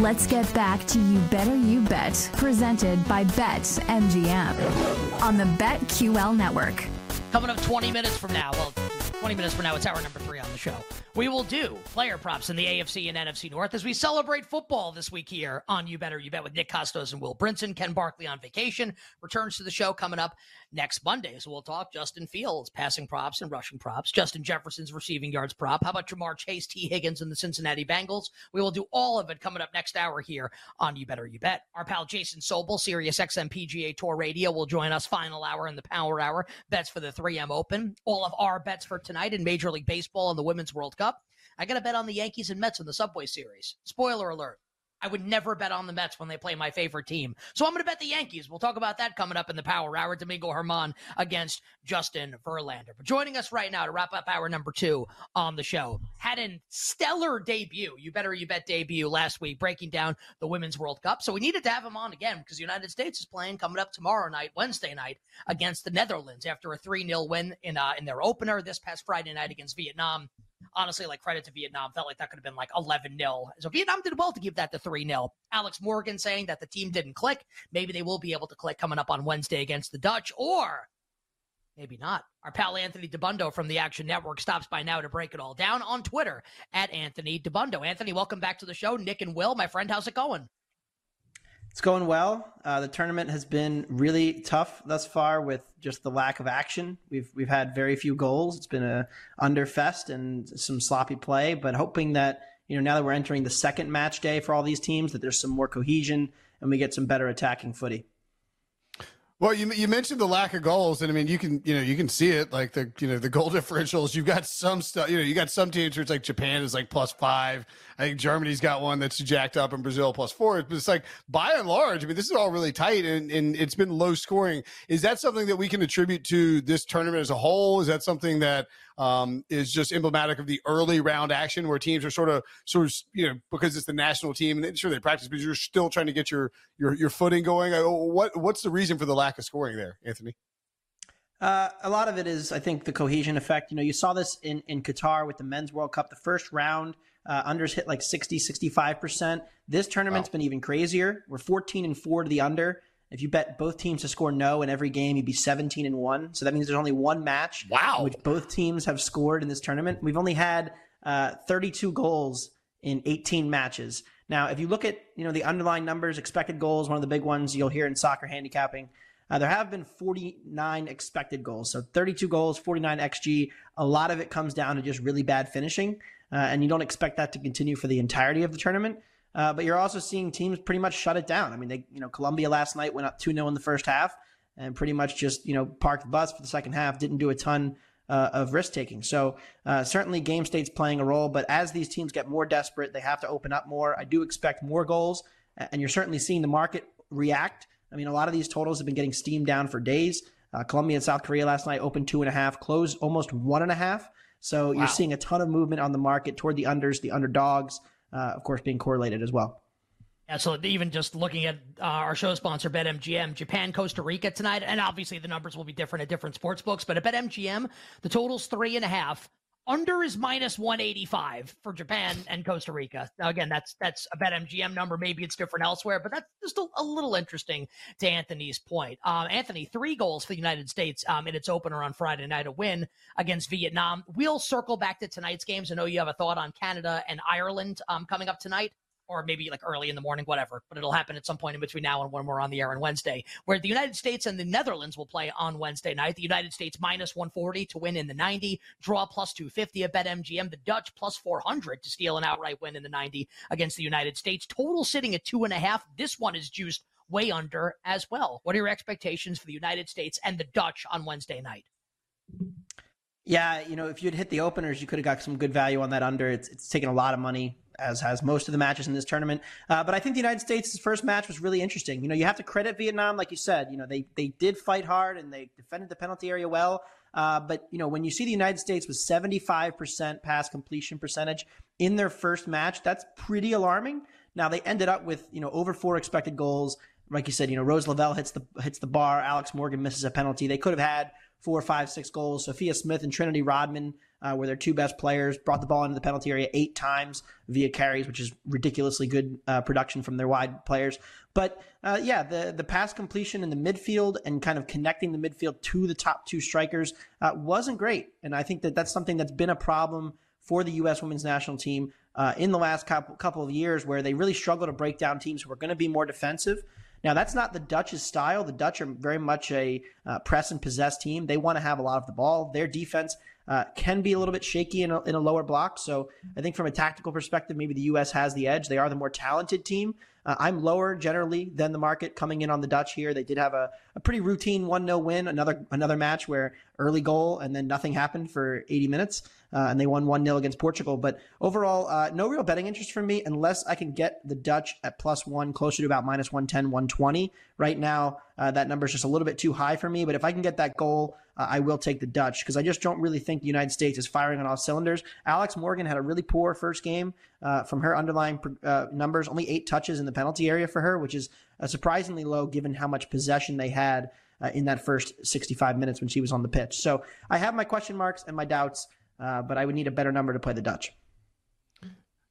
Let's get back to You Better You Bet, presented by Bet MGM on the BetQL network. Coming up 20 minutes from now, well, 20 minutes from now, it's hour number three on the show. We will do player props in the AFC and NFC North as we celebrate football this week here on You Better You Bet with Nick Kostos and Will Brinson. Ken Barkley on vacation returns to the show coming up next Monday. So we'll talk Justin Fields passing props and rushing props, Justin Jefferson's receiving yards prop. How about Ja'Marr Chase, Tee Higgins, and the Cincinnati Bengals? We will do all of it coming up next hour here on You Better You Bet. Our pal Jason Sobel, Sirius XM PGA Tour Radio, will join us final hour in the Power Hour. Bets for the 3M Open. All of our bets for tonight in Major League Baseball and the Women's World Cup. I got to bet on the Yankees and Mets in the Subway Series. Spoiler alert. I would never bet on the Mets when they play my favorite team. So I'm going to bet the Yankees. We'll talk about that coming up in the Power Hour. Domingo Germán against Justin Verlander. But joining us right now to wrap up hour number two on the show had a stellar debut. You better you bet debut last week, breaking down the Women's World Cup. So we needed to have him on again because the United States is playing coming up tomorrow night, Wednesday night, against the Netherlands after a 3 0 win in, uh, in their opener this past Friday night against Vietnam honestly, like credit to Vietnam. Felt like that could have been like 11 0. So Vietnam did well to give that to 3 0. Alex Morgan saying that the team didn't click. Maybe they will be able to click coming up on Wednesday against the Dutch, or maybe not. Our pal Anthony Dabbundo from the Action Network stops by now to break it all down on Twitter at Anthony Dabbundo. Anthony, welcome back to the show. Nick and Will, my friend, how's it going? It's going well. Uh, the tournament has been really tough thus far with just the lack of action. We've we've had very few goals. It's been a underfest and some sloppy play. But hoping that you know now that we're entering the second match day for all these teams, that there's some more cohesion and we get some better attacking footy. Well, you you mentioned the lack of goals, and I mean you can you know you can see it like the you know the goal differentials. You've got some stuff you know you got some teams where it's like Japan is like plus five. I think Germany's got one that's jacked up, and Brazil plus four. But it's like by and large, I mean this is all really tight, and and it's been low scoring. Is that something that we can attribute to this tournament as a whole? Is that something that um, is just emblematic of the early round action where teams are sort of sort of you know because it's the national team and sure they practice, but you're still trying to get your your your footing going. Uh, what what's the reason for the lack of scoring there, Anthony? Uh, a lot of it is, I think, the cohesion effect. You know, you saw this in, in Qatar with the Men's World Cup. The first round, uh, unders hit like 60, 65%. This tournament's wow. been even crazier. We're 14 and 4 to the under. If you bet both teams to score no in every game, you'd be 17 and 1. So that means there's only one match wow. which both teams have scored in this tournament. We've only had uh, 32 goals in 18 matches. Now, if you look at you know the underlying numbers, expected goals, one of the big ones you'll hear in soccer handicapping, uh, there have been 49 expected goals. So 32 goals, 49 xG. A lot of it comes down to just really bad finishing, uh, and you don't expect that to continue for the entirety of the tournament. Uh, but you're also seeing teams pretty much shut it down. I mean, they, you know, Colombia last night went up 2 0 in the first half and pretty much just, you know, parked the bus for the second half, didn't do a ton uh, of risk taking. So uh, certainly game state's playing a role, but as these teams get more desperate, they have to open up more. I do expect more goals, and you're certainly seeing the market react. I mean, a lot of these totals have been getting steamed down for days. Uh, Colombia and South Korea last night opened two and a half, closed almost one and a half. So wow. you're seeing a ton of movement on the market toward the unders, the underdogs uh, of course, being correlated as well. Yeah, so even just looking at uh, our show sponsor, BetMGM, Japan, Costa Rica tonight, and obviously the numbers will be different at different sports books, but at BetMGM, the total's three and a half. Under is minus 185 for Japan and Costa Rica. Now, again, that's that's a BetMGM number. Maybe it's different elsewhere, but that's just a, a little interesting to Anthony's point. Um, Anthony, three goals for the United States um, in its opener on Friday night, a win against Vietnam. We'll circle back to tonight's games. I know you have a thought on Canada and Ireland um, coming up tonight or maybe like early in the morning, whatever. But it'll happen at some point in between now and when we're on the air on Wednesday, where the United States and the Netherlands will play on Wednesday night. The United States minus 140 to win in the 90, draw plus 250 at BetMGM. The Dutch plus 400 to steal an outright win in the 90 against the United States. Total sitting at two and a half. This one is juiced way under as well. What are your expectations for the United States and the Dutch on Wednesday night? Yeah, you know, if you'd hit the openers, you could have got some good value on that under. It's it's taken a lot of money as has most of the matches in this tournament. Uh, but I think the United States' first match was really interesting. You know, you have to credit Vietnam, like you said. You know, they they did fight hard and they defended the penalty area well. Uh, but you know, when you see the United States with 75% pass completion percentage in their first match, that's pretty alarming. Now they ended up with you know over four expected goals. Like you said, you know Rose Lavelle hits the hits the bar. Alex Morgan misses a penalty. They could have had four, five, six goals. Sophia Smith and Trinity Rodman uh, where their two best players brought the ball into the penalty area eight times via carries, which is ridiculously good uh, production from their wide players. But uh, yeah, the the pass completion in the midfield and kind of connecting the midfield to the top two strikers uh, wasn't great, and I think that that's something that's been a problem for the U.S. Women's National Team uh, in the last couple couple of years, where they really struggle to break down teams who are going to be more defensive. Now, that's not the Dutch's style. The Dutch are very much a uh, press and possess team. They want to have a lot of the ball. Their defense uh, can be a little bit shaky in a, in a lower block. So I think from a tactical perspective, maybe the U.S. has the edge. They are the more talented team. Uh, I'm lower generally than the market coming in on the Dutch here. They did have a, a pretty routine 1 0 win, another another match where early goal and then nothing happened for 80 minutes, uh, and they won 1 0 against Portugal. But overall, uh, no real betting interest for me unless I can get the Dutch at plus one, closer to about minus 110, 120. Right now, uh, that number is just a little bit too high for me, but if I can get that goal, uh, I will take the Dutch because I just don't really think the United States is firing on all cylinders. Alex Morgan had a really poor first game uh, from her underlying uh, numbers, only eight touches in the penalty area for her, which is surprisingly low given how much possession they had uh, in that first 65 minutes when she was on the pitch. So I have my question marks and my doubts, uh, but I would need a better number to play the Dutch.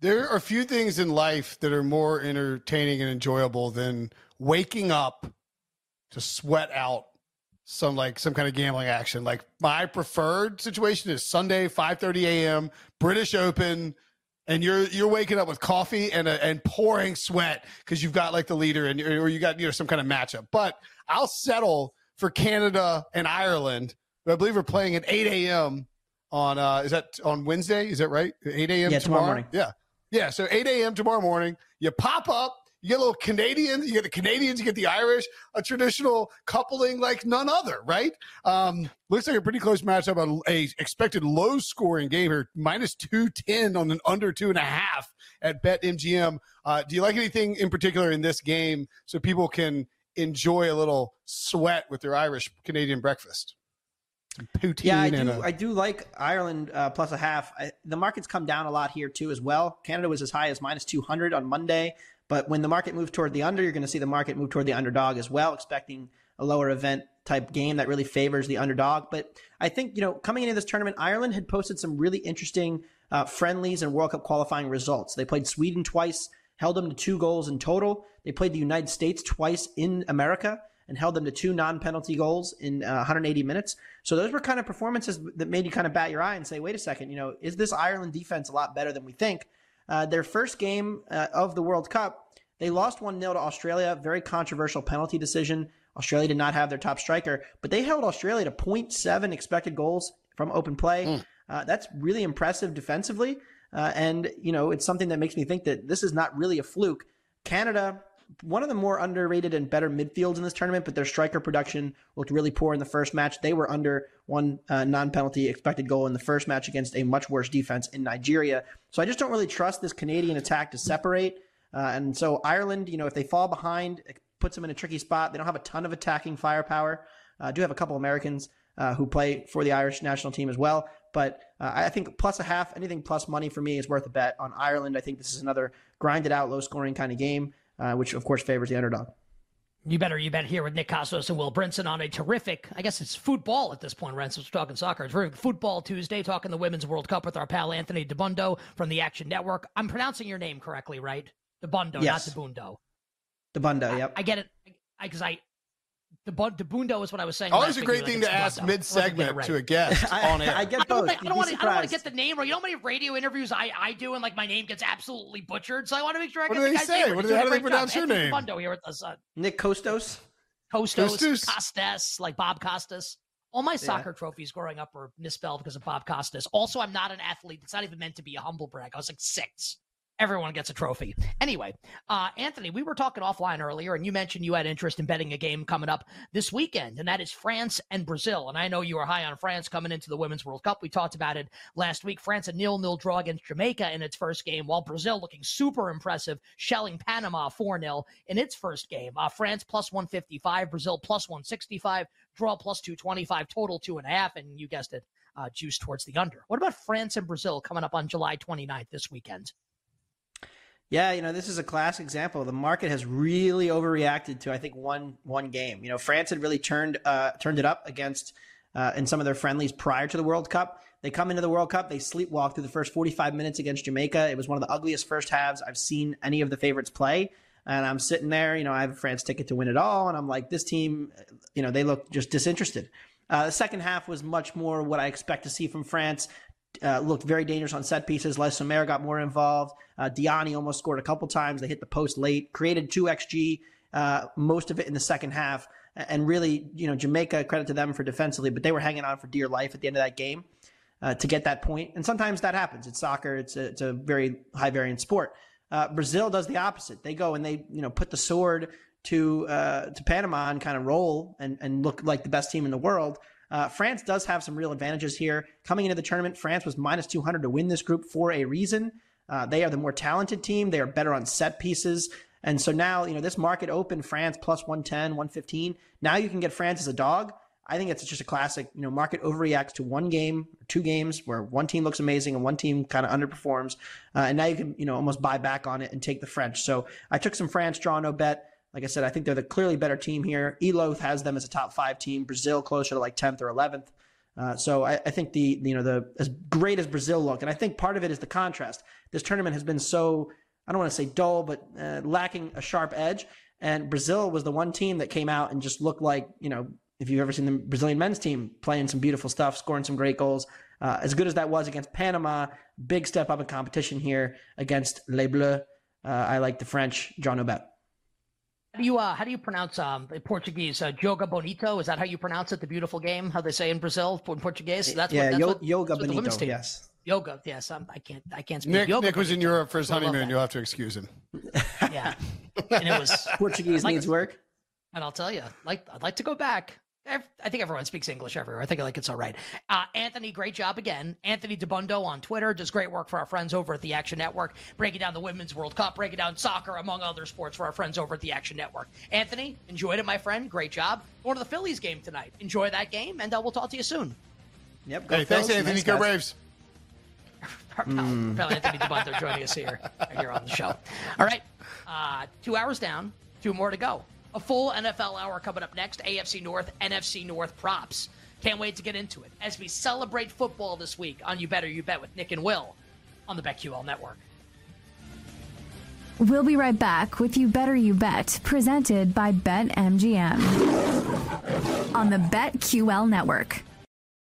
There are a few things in life that are more entertaining and enjoyable than waking up to sweat out some like some kind of gambling action. Like my preferred situation is Sunday, 5:30 a.m. British Open, and you're you're waking up with coffee and a, and pouring sweat because you've got like the leader and or you got you know some kind of matchup. But I'll settle for Canada and Ireland. I believe we're playing at 8 a.m. on uh is that on Wednesday? Is that right? 8 a.m. Yeah, tomorrow, tomorrow morning. Yeah. Yeah. So 8 a.m. tomorrow morning, you pop up, you get a little Canadian, you get the Canadians, you get the Irish, a traditional coupling like none other, right? Um, looks like a pretty close matchup, a, a expected low scoring game here, minus 210 on an under two and a half at BetMGM. Uh, do you like anything in particular in this game so people can enjoy a little sweat with their Irish Canadian breakfast? Poutine Yeah, I do. a- I do like Ireland uh, plus a half. I, the market's come down a lot here too, as well. Canada was as high as minus two hundred on Monday, but when the market moved toward the under, you're going to see the market move toward the underdog as well, expecting a lower event type game that really favors the underdog. But I think you know, coming into this tournament, Ireland had posted some really interesting uh, friendlies and World Cup qualifying results. They played Sweden twice, held them to two goals in total. They played the United States twice in America and held them to two non-penalty goals in uh, 180 minutes. So those were kind of performances that made you kind of bat your eye and say, wait a second, you know, is this Ireland defense a lot better than we think? Uh, their first game uh, of the World Cup, they lost 1 0 to Australia. Very controversial penalty decision. Australia did not have their top striker, but they held Australia to 0.7 expected goals from open play. Uh, that's really impressive defensively. Uh, and, you know, it's something that makes me think that this is not really a fluke. Canada, one of the more underrated and better midfields in this tournament, but their striker production looked really poor in the first match. They were under one uh, non penalty expected goal in the first match against a much worse defense in Nigeria. So I just don't really trust this Canadian attack to separate. Uh, and so Ireland, you know, if they fall behind, it puts them in a tricky spot. They don't have a ton of attacking firepower. Uh, do have a couple Americans uh, who play for the Irish national team as well. But uh, I think plus a half, anything plus money for me is worth a bet on Ireland. I think this is another grinded out, low scoring kind of game, uh, which of course favors the underdog. You better, you bet here with Nick Kostos and Will Brinson on a terrific, I guess it's football at this point, since we're talking soccer. It's terrific football Tuesday, talking the Women's World Cup with our pal Anthony Dabbundo from the Action Network. I'm pronouncing your name correctly, right? DeBundo, Yes. not DeBundo. The Bundo, yep. I get it. I, because I, the DeBundo is what I was saying. Always a great thing like, to ask mid Wasn't getting it segment right. to a guest on air. I get I don't, both. wanna, I, don't wanna, I don't want to get the name right. You know how many radio interviews I, I do and like my name gets absolutely butchered? So I want to make sure I What get do the they guy's say? name. What do He's they- how do they pronounce job. your Anthony name? DeBundo here with us. Uh, Nick Kostos. Costos, Costos? Costas, like Bob Costas. All my soccer trophies growing up were misspelled because of Bob Costas. Also, I'm not an athlete. It's not even meant to be a humble brag. I was like six. Everyone gets a trophy. Anyway, uh, Anthony, we were talking offline earlier, and you mentioned you had interest in betting a game coming up this weekend, and that is France and Brazil. And I know you were high on France coming into the Women's World Cup. We talked about it last week. France a nil-nil draw against Jamaica in its first game, while Brazil looking super impressive, shelling Panama 4-0 in its first game. Uh, France plus 155, Brazil plus 165, draw plus 225, total two and a half, and you guessed it, uh, juice towards the under. What about France and Brazil coming up on July 29th this weekend? Yeah, you know, this is a classic example. The market has really overreacted to I think one one game. You know, France had really turned uh, turned it up against uh, in some of their friendlies prior to the World Cup. They come into the World Cup, they sleepwalk through the first 45 minutes against Jamaica. It was one of the ugliest first halves I've seen any of the favorites play. And I'm sitting there, you know, I have a France ticket to win it all. And I'm like, this team, you know, they look just disinterested. Uh, the second half was much more what I expect to see from France. Uh, looked very dangerous on set pieces. Le Sommer got more involved. Uh, Diani almost scored a couple times. They hit the post late, created two XG, uh, most of it in the second half. And really, you know, Jamaica, credit to them for defensively, but they were hanging on for dear life at the end of that game uh, to get that point. And sometimes that happens. It's soccer. It's a, it's a very high variance sport. Uh, Brazil does the opposite. They go and they, you know, put the sword to uh, to Panama and kind of roll and, and look like the best team in the world. Uh, France does have some real advantages here. Coming into the tournament, France was minus 200 to win this group for a reason. Uh, they are the more talented team. They are better on set pieces. And so now, you know, this market open, France plus 110, 115. Now you can get France as a dog. I think it's just a classic, you know, market overreacts to one game, two games where one team looks amazing and one team kind of underperforms. Uh, and now you can, you know, almost buy back on it and take the French. So I took some France, draw no bet. Like I said, I think they're the clearly better team here. Eloth has them as a top five team. Brazil closer to like 10th or 11th. Uh, so I, I, think the you know the as great as Brazil look, and I think part of it is the contrast. This tournament has been so I don't want to say dull, but uh, lacking a sharp edge. And Brazil was the one team that came out and just looked like you know if you've ever seen the Brazilian men's team playing some beautiful stuff, scoring some great goals. Uh, as good as that was against Panama, big step up in competition here against Les Bleus. Uh, I like the French. John Obet. How do you uh, how do you pronounce um in Portuguese? Uh, Joga bonito is that how you pronounce it? The beautiful game, how they say in Brazil in Portuguese. That's yeah, what, that's yo- what, yoga that's bonito. Yes, yoga. Yes, I'm, I can't I can't speak. Nick, yoga Nick was in Europe for his honeymoon. You'll have to excuse him. yeah, and it was Portuguese like, needs work. And I'll tell you, like I'd like to go back. I think everyone speaks English everywhere. I think like it's all right. Uh, Anthony, great job again. Anthony Dabbundo on Twitter does great work for our friends over at the Action Network, breaking down the Women's World Cup, breaking down soccer, among other sports, for our friends over at the Action Network. Anthony, enjoyed it, my friend. Great job. Going to the Phillies game tonight. Enjoy that game, and uh, we'll talk to you soon. Yep. hey, thanks, Anthony. Nice go Braves. mm. Anthony Dabbundo joining us here here on the show. All right, uh, two hours down, two more to go. A full NFL hour coming up next. AFC North, NFC North props. Can't wait to get into it as we celebrate football this week on You Better You Bet with Nick and Will on the BetQL Network. We'll be right back with You Better You Bet, presented by BetMGM on the BetQL Network.